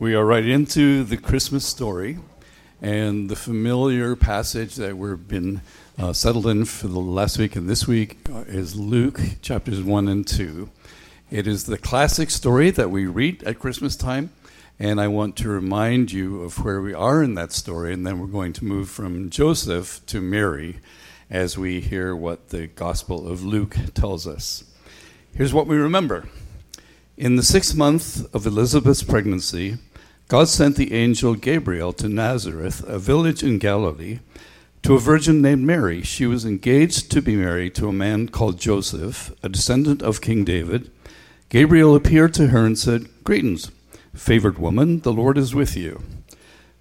We are right into the Christmas story, and the familiar passage that we've been uh, settled in for the last week and this week is Luke chapters 1 and 2. It is the classic story that we read at Christmas time, and I want to remind you of where we are in that story, and then we're going to move from Joseph to Mary as we hear what the Gospel of Luke tells us. Here's what we remember. In the sixth month of Elizabeth's pregnancy, God sent the angel Gabriel to Nazareth, a village in Galilee, to a virgin named Mary. She was engaged to be married to a man called Joseph, a descendant of King David. Gabriel appeared to her and said, Greetings, favored woman, the Lord is with you.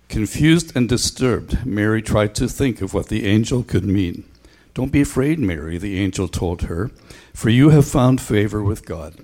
Confused and disturbed, Mary tried to think of what the angel could mean. Don't be afraid, Mary, the angel told her, for you have found favor with God.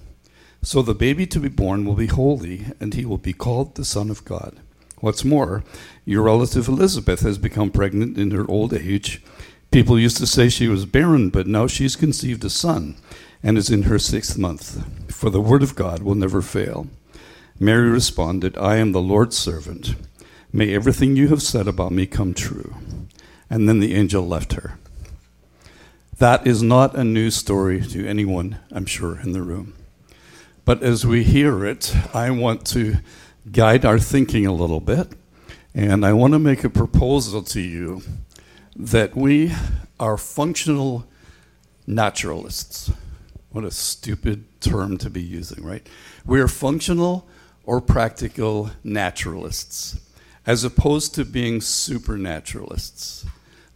So the baby to be born will be holy, and he will be called the Son of God. What's more, your relative Elizabeth has become pregnant in her old age. People used to say she was barren, but now she's conceived a son and is in her sixth month. For the word of God will never fail. Mary responded, I am the Lord's servant. May everything you have said about me come true. And then the angel left her. That is not a news story to anyone, I'm sure, in the room. But as we hear it, I want to guide our thinking a little bit. And I want to make a proposal to you that we are functional naturalists. What a stupid term to be using, right? We are functional or practical naturalists, as opposed to being supernaturalists.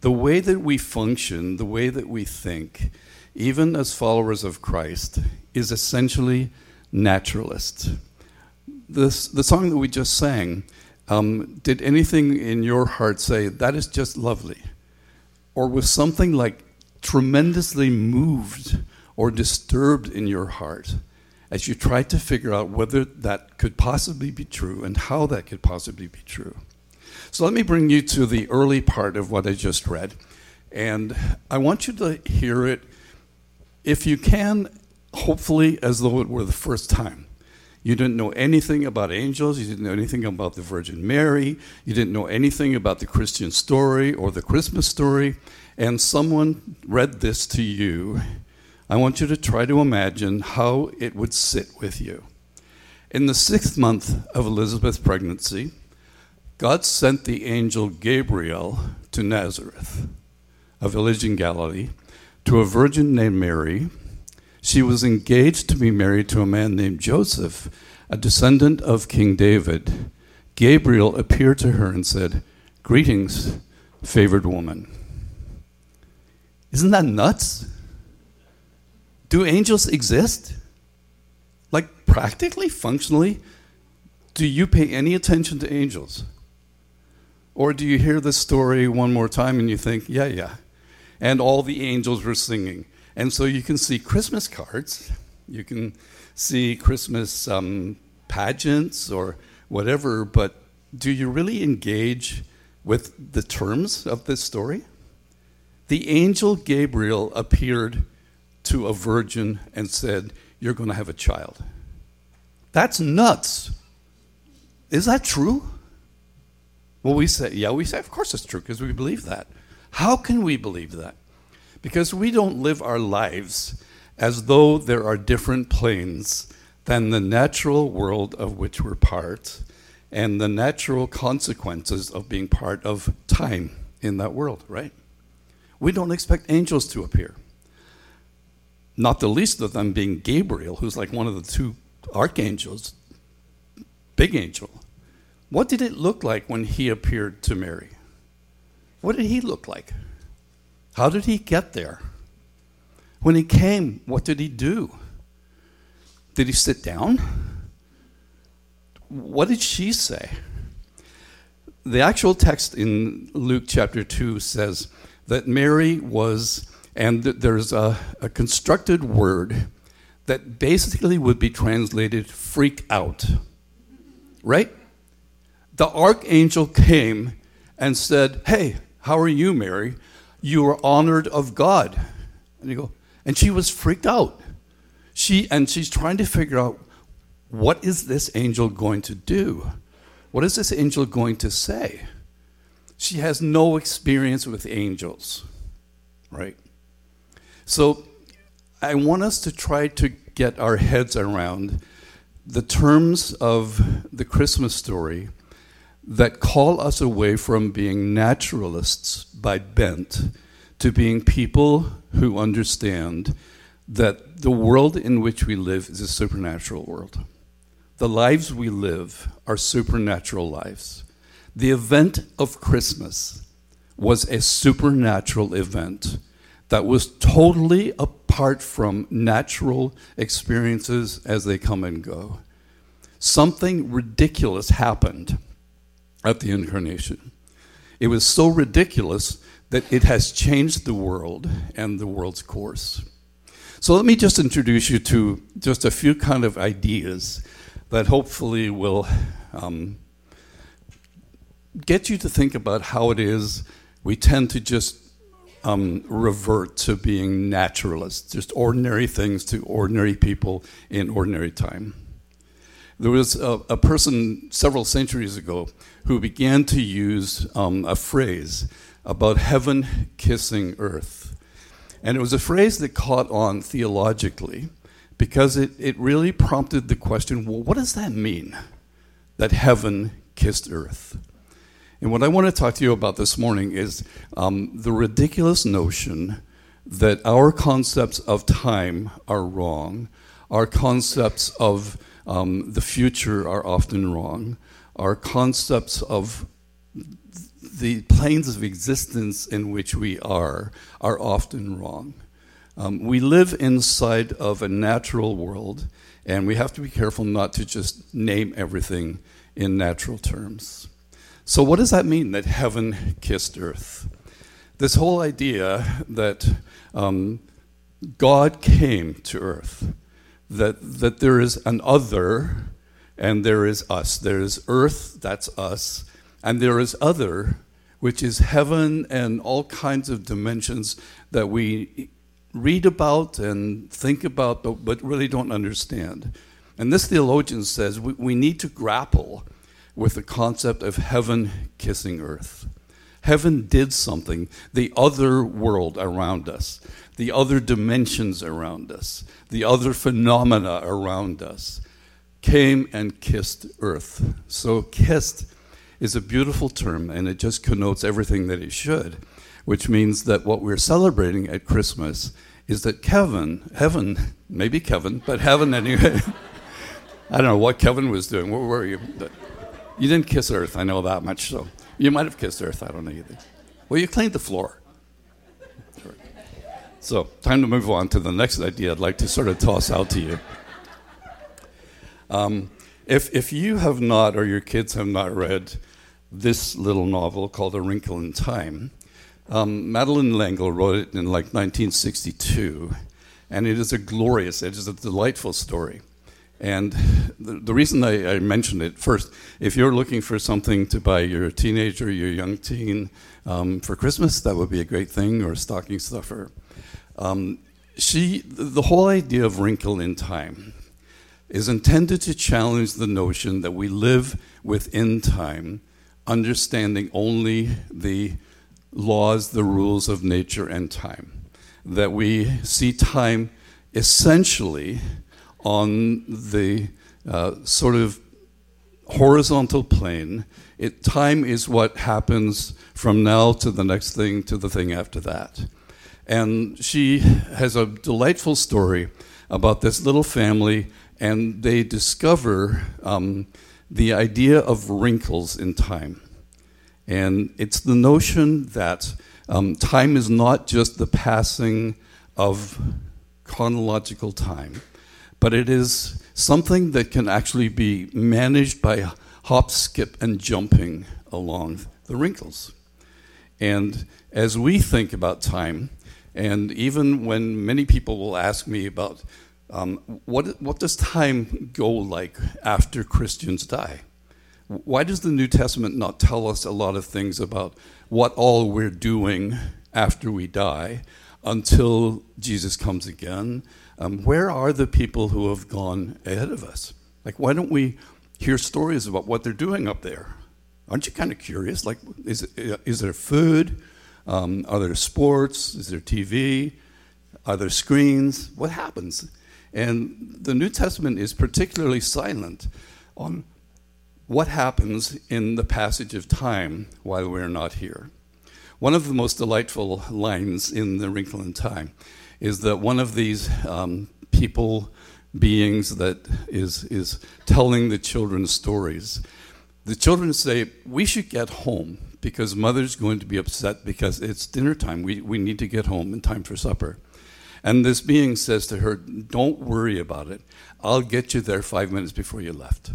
The way that we function, the way that we think, even as followers of Christ, is essentially naturalist. This, the song that we just sang, um, did anything in your heart say, that is just lovely? Or was something like tremendously moved or disturbed in your heart as you tried to figure out whether that could possibly be true and how that could possibly be true? So let me bring you to the early part of what I just read. And I want you to hear it, if you can, hopefully as though it were the first time. You didn't know anything about angels, you didn't know anything about the Virgin Mary, you didn't know anything about the Christian story or the Christmas story, and someone read this to you. I want you to try to imagine how it would sit with you. In the sixth month of Elizabeth's pregnancy, God sent the angel Gabriel to Nazareth, a village in Galilee, to a virgin named Mary she was engaged to be married to a man named Joseph, a descendant of King David. Gabriel appeared to her and said, Greetings, favored woman. Isn't that nuts? Do angels exist? Like, practically, functionally, do you pay any attention to angels? Or do you hear this story one more time and you think, yeah, yeah. And all the angels were singing. And so you can see Christmas cards, you can see Christmas um, pageants or whatever, but do you really engage with the terms of this story? The angel Gabriel appeared to a virgin and said, You're going to have a child. That's nuts. Is that true? Well, we say, yeah, we say, of course it's true because we believe that. How can we believe that? Because we don't live our lives as though there are different planes than the natural world of which we're part and the natural consequences of being part of time in that world, right? We don't expect angels to appear. Not the least of them being Gabriel, who's like one of the two archangels, big angel. What did it look like when he appeared to Mary? What did he look like? How did he get there? When he came, what did he do? Did he sit down? What did she say? the actual text in Luke chapter 2 says that Mary was, and there's a, a constructed word that basically would be translated freak out. Right? The archangel came and said, Hey, how are you, Mary? You are honored of God. And you go, and she was freaked out. She and she's trying to figure out what is this angel going to do? What is this angel going to say? She has no experience with angels, right? So I want us to try to get our heads around the terms of the Christmas story that call us away from being naturalists by bent to being people who understand that the world in which we live is a supernatural world. The lives we live are supernatural lives. The event of Christmas was a supernatural event that was totally apart from natural experiences as they come and go. Something ridiculous happened at the incarnation. It was so ridiculous that it has changed the world and the world's course. So let me just introduce you to just a few kind of ideas that hopefully will um, get you to think about how it is we tend to just um, revert to being naturalists, just ordinary things to ordinary people in ordinary time. There was a, a person several centuries ago who began to use um, a phrase about heaven kissing earth. And it was a phrase that caught on theologically because it, it really prompted the question well, what does that mean that heaven kissed earth? And what I want to talk to you about this morning is um, the ridiculous notion that our concepts of time are wrong, our concepts of um, the future are often wrong, our concepts of the planes of existence in which we are are often wrong. Um, we live inside of a natural world, and we have to be careful not to just name everything in natural terms. So, what does that mean that heaven kissed earth? This whole idea that um, God came to earth, that, that there is an other and there is us. There is earth, that's us, and there is other, which is heaven and all kinds of dimensions that we read about and think about, but, but really don't understand. And this theologian says we, we need to grapple with the concept of heaven kissing earth. Heaven did something, the other world around us, the other dimensions around us, the other phenomena around us came and kissed earth. So, kissed is a beautiful term, and it just connotes everything that it should, which means that what we're celebrating at Christmas is that Kevin, heaven, maybe Kevin, but heaven anyway. I don't know what Kevin was doing. Where were you? You didn't kiss Earth, I know that much. So you might have kissed Earth. I don't know either. Well, you cleaned the floor. So, time to move on to the next idea I'd like to sort of toss out to you. Um, if, if you have not, or your kids have not read this little novel called A Wrinkle in Time, um, Madeleine L'Engle wrote it in like 1962, and it is a glorious, it is a delightful story. And the, the reason I, I, mentioned it first, if you're looking for something to buy your teenager, your young teen um, for Christmas, that would be a great thing, or a stocking stuffer. Um, she, the whole idea of wrinkle in time is intended to challenge the notion that we live within time, understanding only the laws, the rules of nature and time. That we see time essentially on the uh, sort of horizontal plane. It, time is what happens from now to the next thing to the thing after that. And she has a delightful story about this little family, and they discover um, the idea of wrinkles in time. And it's the notion that um, time is not just the passing of chronological time, but it is something that can actually be managed by hop, skip, and jumping along the wrinkles. And as we think about time, and even when many people will ask me about um, what, what does time go like after Christians die? Why does the New Testament not tell us a lot of things about what all we're doing after we die until Jesus comes again? Um, where are the people who have gone ahead of us? Like, why don't we hear stories about what they're doing up there? Aren't you kind of curious? Like, is, is there food? Um, are there sports? Is there TV? Are there screens? What happens? And the New Testament is particularly silent on what happens in the passage of time while we're not here. One of the most delightful lines in The Wrinkle in Time is that one of these um, people, beings that is, is telling the children stories, the children say, We should get home because mother's going to be upset because it's dinner time. We, we need to get home in time for supper. And this being says to her, Don't worry about it. I'll get you there five minutes before you left.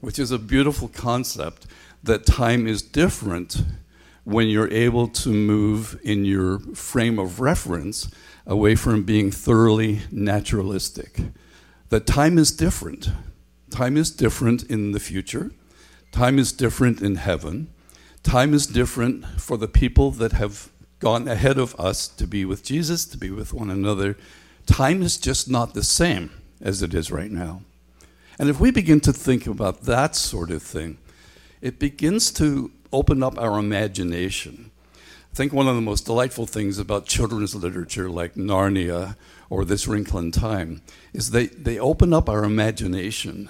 Which is a beautiful concept that time is different when you're able to move in your frame of reference away from being thoroughly naturalistic. That time is different. Time is different in the future, time is different in heaven. Time is different for the people that have gone ahead of us to be with Jesus, to be with one another. Time is just not the same as it is right now. And if we begin to think about that sort of thing, it begins to open up our imagination. I think one of the most delightful things about children's literature like Narnia or This Wrinkle in Time is they, they open up our imagination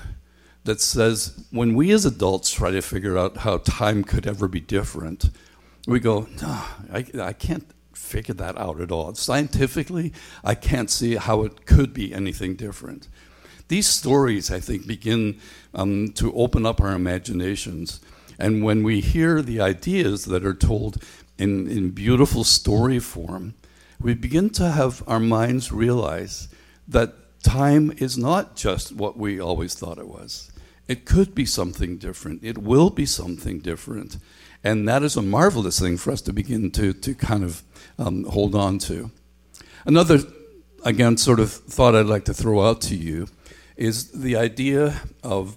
that says when we as adults try to figure out how time could ever be different, we go, no, I, I can't figure that out at all. Scientifically, I can't see how it could be anything different. These stories, I think, begin um, to open up our imaginations. And when we hear the ideas that are told in, in beautiful story form, we begin to have our minds realize that time is not just what we always thought it was. It could be something different. It will be something different. And that is a marvelous thing for us to begin to, to kind of um, hold on to. Another, again, sort of thought I'd like to throw out to you is the idea of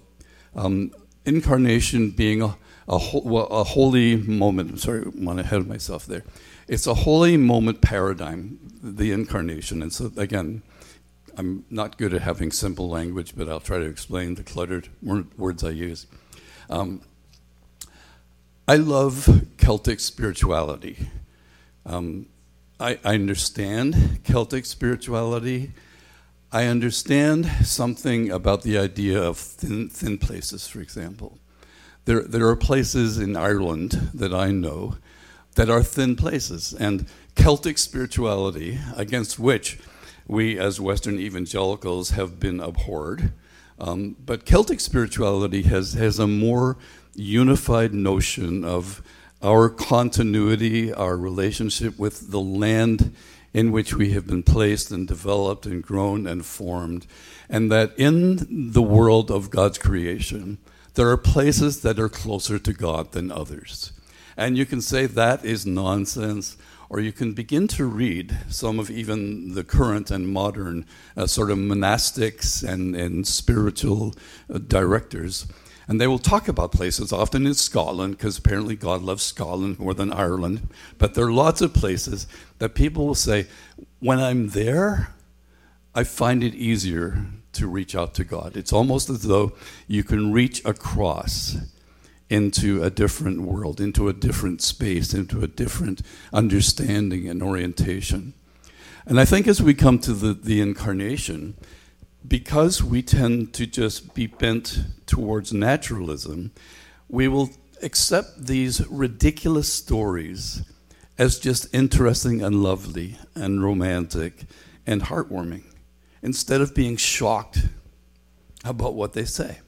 um, incarnation being a, a, well, a, holy moment. I'm sorry, I went ahead of myself there. It's a holy moment paradigm, the incarnation. And so, again, I'm not good at having simple language, but I'll try to explain the cluttered words I use. Um, I love Celtic spirituality. Um, I, I, understand Celtic spirituality. I understand something about the idea of thin, thin places, for example. There, there are places in Ireland that I know that are thin places, and Celtic spirituality, against which we as Western evangelicals have been abhorred, um, but Celtic spirituality has, has a more unified notion of our continuity, our relationship with the land in which we have been placed and developed and grown and formed, and that in the world of God's creation, there are places that are closer to God than others. And you can say that is nonsense, or you can begin to read some of even the current and modern uh, sort of monastics and, and spiritual uh, directors and they will talk about places, often in Scotland, because apparently God loves Scotland more than Ireland. But there are lots of places that people will say, when I'm there, I find it easier to reach out to God. It's almost as though you can reach across into a different world, into a different space, into a different understanding and orientation. And I think as we come to the, the incarnation, because we tend to just be bent towards naturalism, we will accept these ridiculous stories as just interesting and lovely and romantic and heartwarming instead of being shocked about what they say.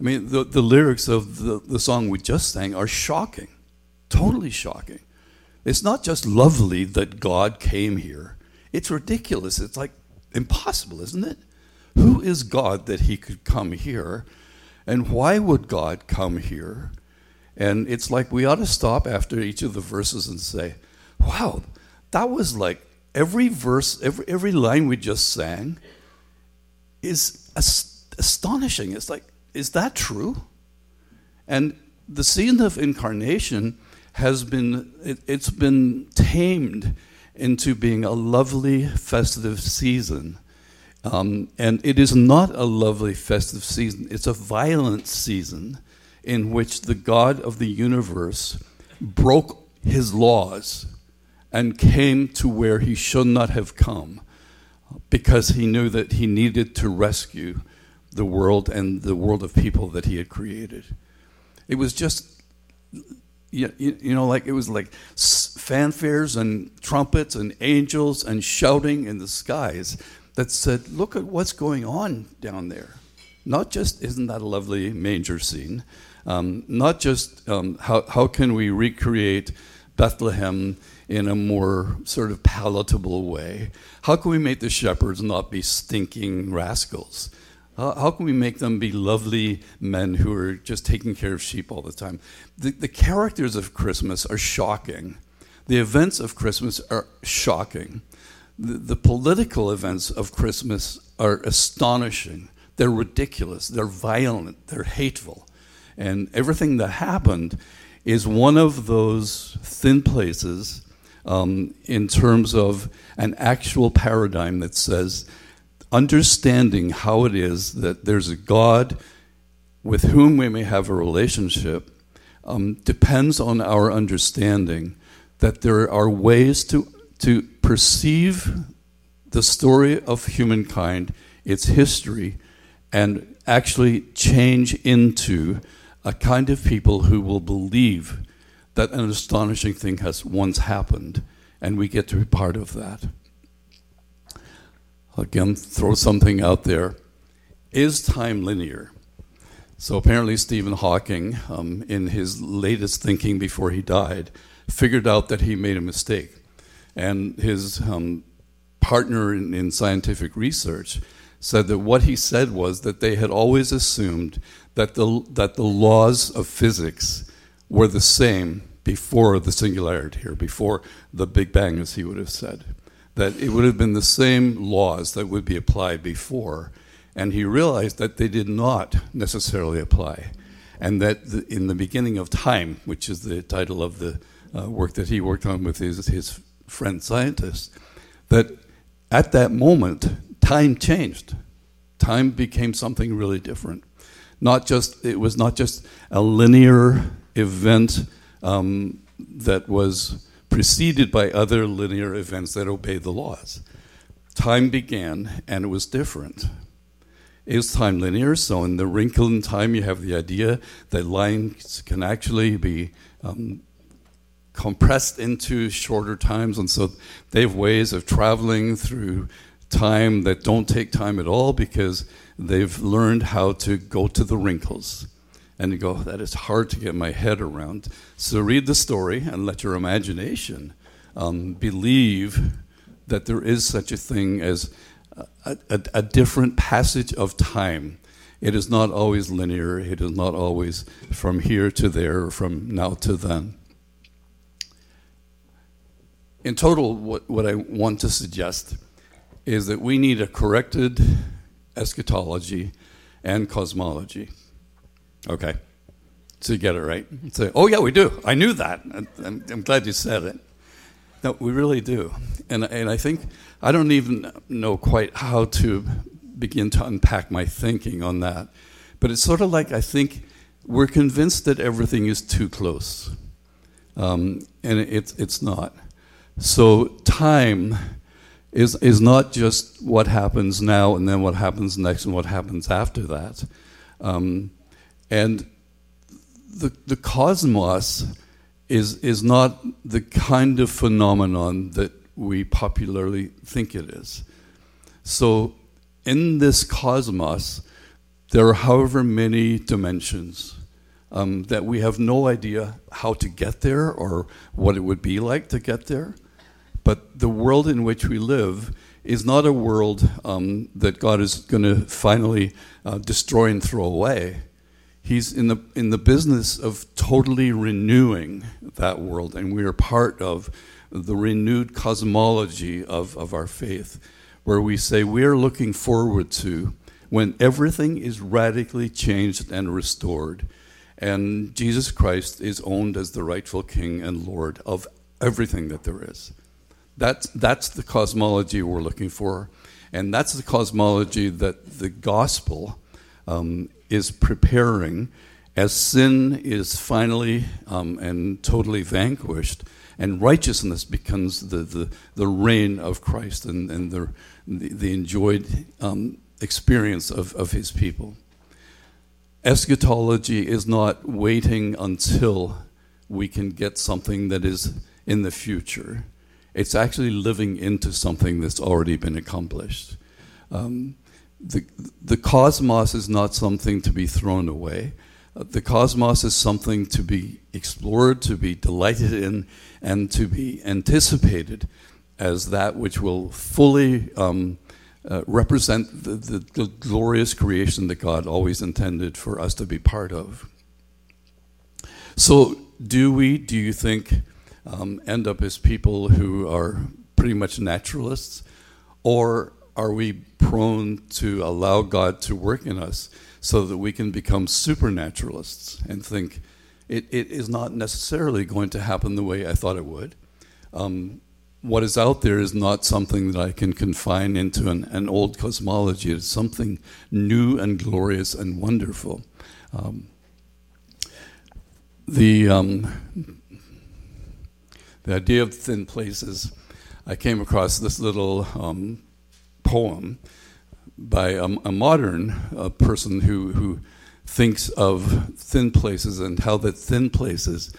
I mean, the, the lyrics of the, the song we just sang are shocking, totally shocking. It's not just lovely that God came here, it's ridiculous. It's like impossible, isn't it? Who is God that he could come here And why would God come here? And it's like we ought to stop after each of the verses and say, wow, that was like every verse, every, every line we just sang is astonishing. It's like, is that true? And the season of incarnation has been, it, it's been tamed into being a lovely festive season. Um, and it is not a lovely festive season, it's a violent season in which the God of the universe broke his laws and came to where he should not have come because he knew that he needed to rescue the world and the world of people that he had created. It was just, you, you know, like it was like fanfares and trumpets and angels and shouting in the skies that said, Look at what's going on down there. Not just, isn't that a lovely manger scene? Um, not just um, how, how can we recreate Bethlehem in a more sort of palatable way? How can we make the shepherds not be stinking rascals? Uh, how can we make them be lovely men who are just taking care of sheep all the time? The, the characters of Christmas are shocking. The events of Christmas are shocking. The, political events of Christmas are astonishing. They're ridiculous. They're violent. They're hateful. And everything that happened is one of those thin places um, in terms of an actual paradigm that says understanding how it is that there's a God with whom we may have a relationship um, depends on our understanding that there are ways to, to perceive the story of humankind, its history, and actually change into a kind of people who will believe that an astonishing thing has once happened, and we get to be part of that. Again, throw something out there. Is time linear? So apparently, Stephen Hawking, um, in his latest thinking before he died, figured out that he made a mistake. And his um, partner in, in scientific research said that what he said was that they had always assumed that the, that the laws of physics were the same before the singularity here, before the Big Bang, as he would have said. That it would have been the same laws that would be applied before. And he realized that they did not necessarily apply. And that the, in the beginning of time, which is the title of the uh, work that he worked on with his, his friend scientists, that at that moment, time changed. Time became something really different. Not just it was not just a linear event um, that was preceded by other linear events that obeyed the laws. Time began, and it was different. Is time linear? So in the wrinkle in time, you have the idea that lines can actually be um, compressed into shorter times, and so they have ways of traveling through time that don't take time at all because they've learned how to go to the wrinkles. And you go, that is hard to get my head around. So read the story and let your imagination um, believe that there is such a thing as a, a, a different passage of time. It is not always linear, it is not always from here to there, or from now to then. In total, what, what I want to suggest is that we need a corrected eschatology and cosmology. Okay. So you get it right. Say, oh, yeah, we do. I knew that. I'm, I'm glad you said it. No, we really do. And, and I think I don't even know quite how to begin to unpack my thinking on that. But it's sort of like I think we're convinced that everything is too close. Um, and it's, it's not. So time is, is not just what happens now and then what happens next and what happens after that. Um, and the, the cosmos is, is not the kind of phenomenon that we popularly think it is. So, in this cosmos, there are however many dimensions um, that we have no idea how to get there or what it would be like to get there. But the world in which we live is not a world um, that God is going to finally uh, destroy and throw away. He's in the, in the business of totally renewing that world, and we are part of the renewed cosmology of, of our faith, where we say we are looking forward to when everything is radically changed and restored, and Jesus Christ is owned as the rightful King and Lord of everything that there is. That's, that's the cosmology we're looking for, and that's the cosmology that the gospel um, is preparing as sin is finally um, and totally vanquished and righteousness becomes the, the, the reign of Christ and, and the, the, enjoyed um, experience of, of his people. Eschatology is not waiting until we can get something that is in the future. It's actually living into something that's already been accomplished. Um, the, the cosmos is not something to be thrown away. Uh, the cosmos is something to be explored, to be delighted in, and to be anticipated as that which will fully um, uh, represent the, the, the glorious creation that God always intended for us to be part of. So, do we, do you think, um, end up as people who are pretty much naturalists? Or are we prone to allow God to work in us so that we can become supernaturalists and think it, it is not necessarily going to happen the way I thought it would? Um, what is out there is not something that I can confine into an, an old cosmology. It's something new and glorious and wonderful. Um, the um, the idea of thin places. I came across this little um, poem by a, a modern uh, person who, who thinks of thin places and how that thin places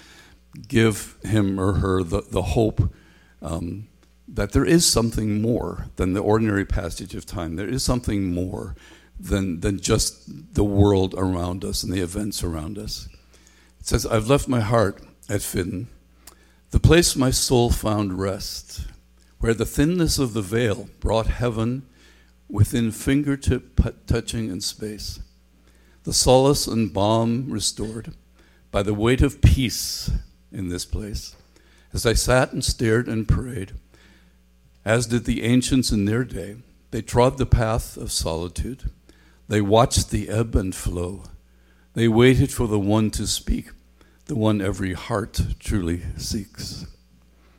give him or her the, the hope um, that there is something more than the ordinary passage of time. There is something more than, than just the world around us and the events around us. It says, I've left my heart at Fidden, the place my soul found rest where the thinness of the veil brought heaven within fingertip touching in space, the solace and balm restored by the weight of peace in this place. As I sat and stared and prayed, as did the ancients in their day, they trod the path of solitude. They watched the ebb and flow. They waited for the one to speak, the one every heart truly seeks.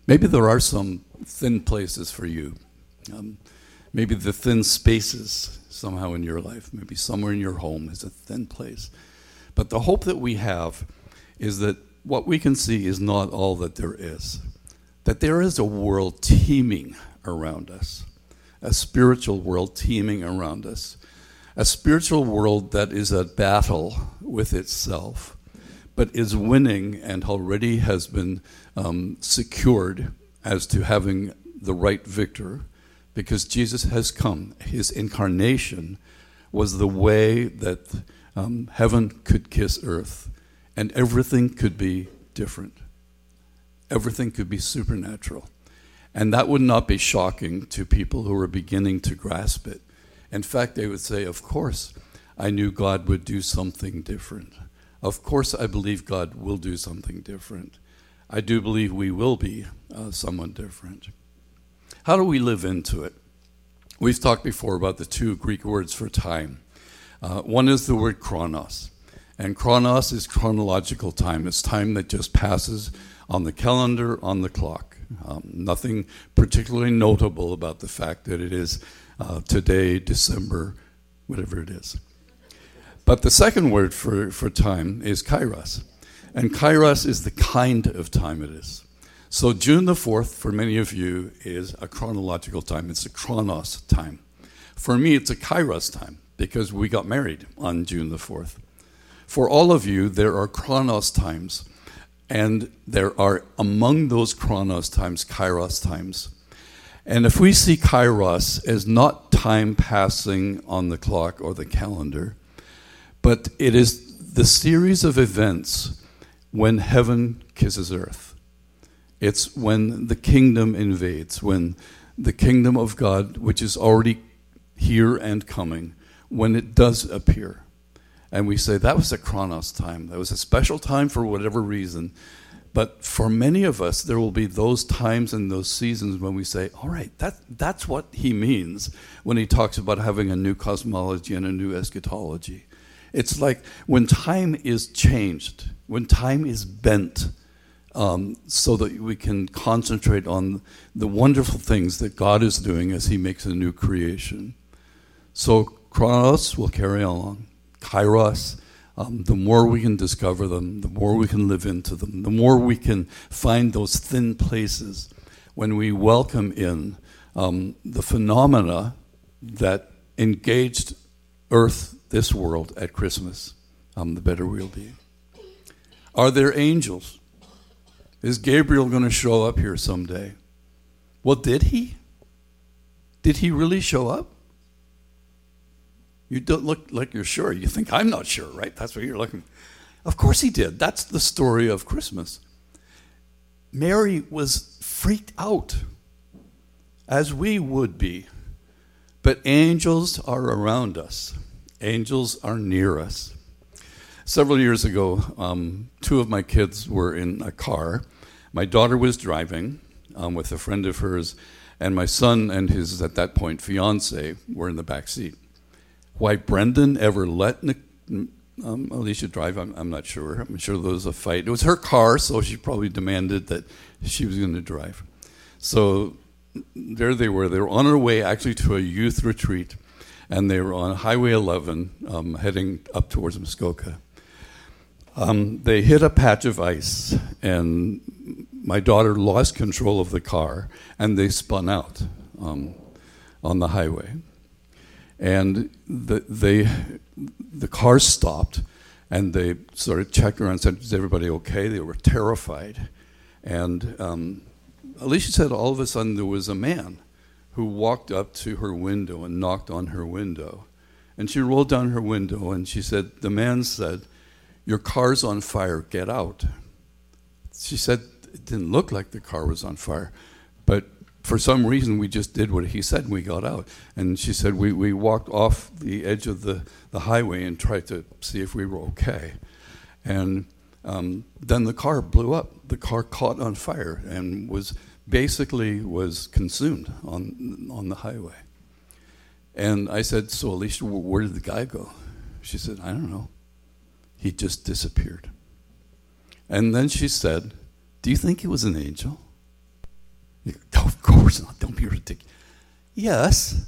Maybe there are some thin places for you. Um, maybe the thin spaces somehow in your life, maybe somewhere in your home is a thin place. But the hope that we have is that what we can see is not all that there is, that there is a world teeming around us, a spiritual world teeming around us, a spiritual world that is at battle with itself but is winning and already has been um, secured as to having the right victor because Jesus has come. His incarnation was the way that um, heaven could kiss earth and everything could be different. Everything could be supernatural. And that would not be shocking to people who are beginning to grasp it. In fact, they would say, Of course, I knew God would do something different. Of course, I believe God will do something different. I do believe we will be uh, somewhat different. How do we live into it? We've talked before about the two Greek words for time. Uh, one is the word chronos, and chronos is chronological time. It's time that just passes on the calendar, on the clock. Um, nothing particularly notable about the fact that it is uh, today, December, whatever it is. But the second word for, for time is kairos. And kairos is the kind of time it is. So June the 4th, for many of you, is a chronological time. It's a chronos time. For me, it's a kairos time because we got married on June the 4th. For all of you, there are chronos times, and there are among those chronos times, kairos times. And if we see kairos as not time passing on the clock or the calendar, but it is the series of events when heaven kisses earth. It's when the kingdom invades, when the kingdom of God, which is already here and coming, when it does appear. And we say that was a Chronos time. That was a special time for whatever reason. But for many of us, there will be those times and those seasons when we say, all right, that, that's what he means when he talks about having a new cosmology and a new eschatology. It's like when time is changed, when time is bent, um, so that we can concentrate on the wonderful things that God is doing as he makes a new creation. So, Chronos will carry on, Kairos um, the more we can discover them, the more we can live into them, the more we can find those thin places when we welcome in um, the phenomena that engaged Earth, this world, at Christmas, um, the better we'll be. Are there angels? Is Gabriel going to show up here someday? Well, did he? Did he really show up? You don't look like you're sure. You think, I'm not sure, right? That's what you're looking. Of course he did. That's the story of Christmas. Mary was freaked out, as we would be. But angels are around us, angels are near us. Several years ago, um, two of my kids were in a car. My daughter was driving um, with a friend of hers, and my son and his, at that point, fiance were in the back seat. Why Brendan ever let Nick, um, Alicia drive, I'm, I'm, not sure. I'm sure there was a fight. It was her car, so she probably demanded that she was going to drive. So there they were. They were on their way actually to a youth retreat, and they were on Highway 11 um, heading up towards Muskoka. Um, they hit a patch of ice, and my daughter lost control of the car, and they spun out um, on the highway and the, they, the car stopped, and they sort of checked around and said, Is everybody okay? They were terrified. And um, Alicia said, All of a sudden, there was a man who walked up to her window and knocked on her window. And she rolled down her window and she said, The man said, Your car's on fire, get out. She said, It didn't look like the car was on fire, but for some reason, we just did what he said and we got out. And she said, we, we walked off the edge of the, the highway and tried to see if we were okay. And um, then the car blew up. The car caught on fire and was basically was consumed on, on the highway. And I said, so Alicia, where did the guy go? She said, I don't know. He just disappeared. And then she said, do you think he was an angel? Of course not. Don't be ridiculous. Yes,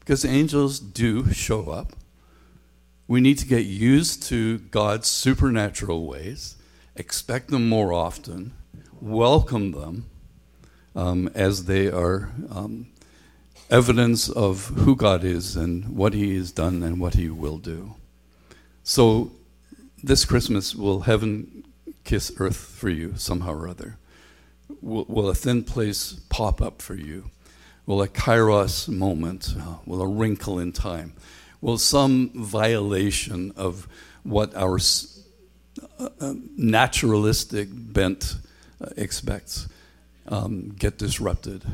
because angels do show up. We need to get used to God's supernatural ways, expect them more often, welcome them um, as they are um, evidence of who God is and what He has done and what He will do. So, this Christmas, will heaven kiss earth for you somehow or other? will, will a thin place pop up for you? Will a kairos moment, uh, will a wrinkle in time, will some violation of what our uh, uh, naturalistic bent uh, expects um, get disrupted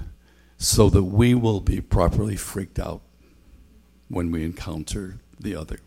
so that we will be properly freaked out when we encounter the other?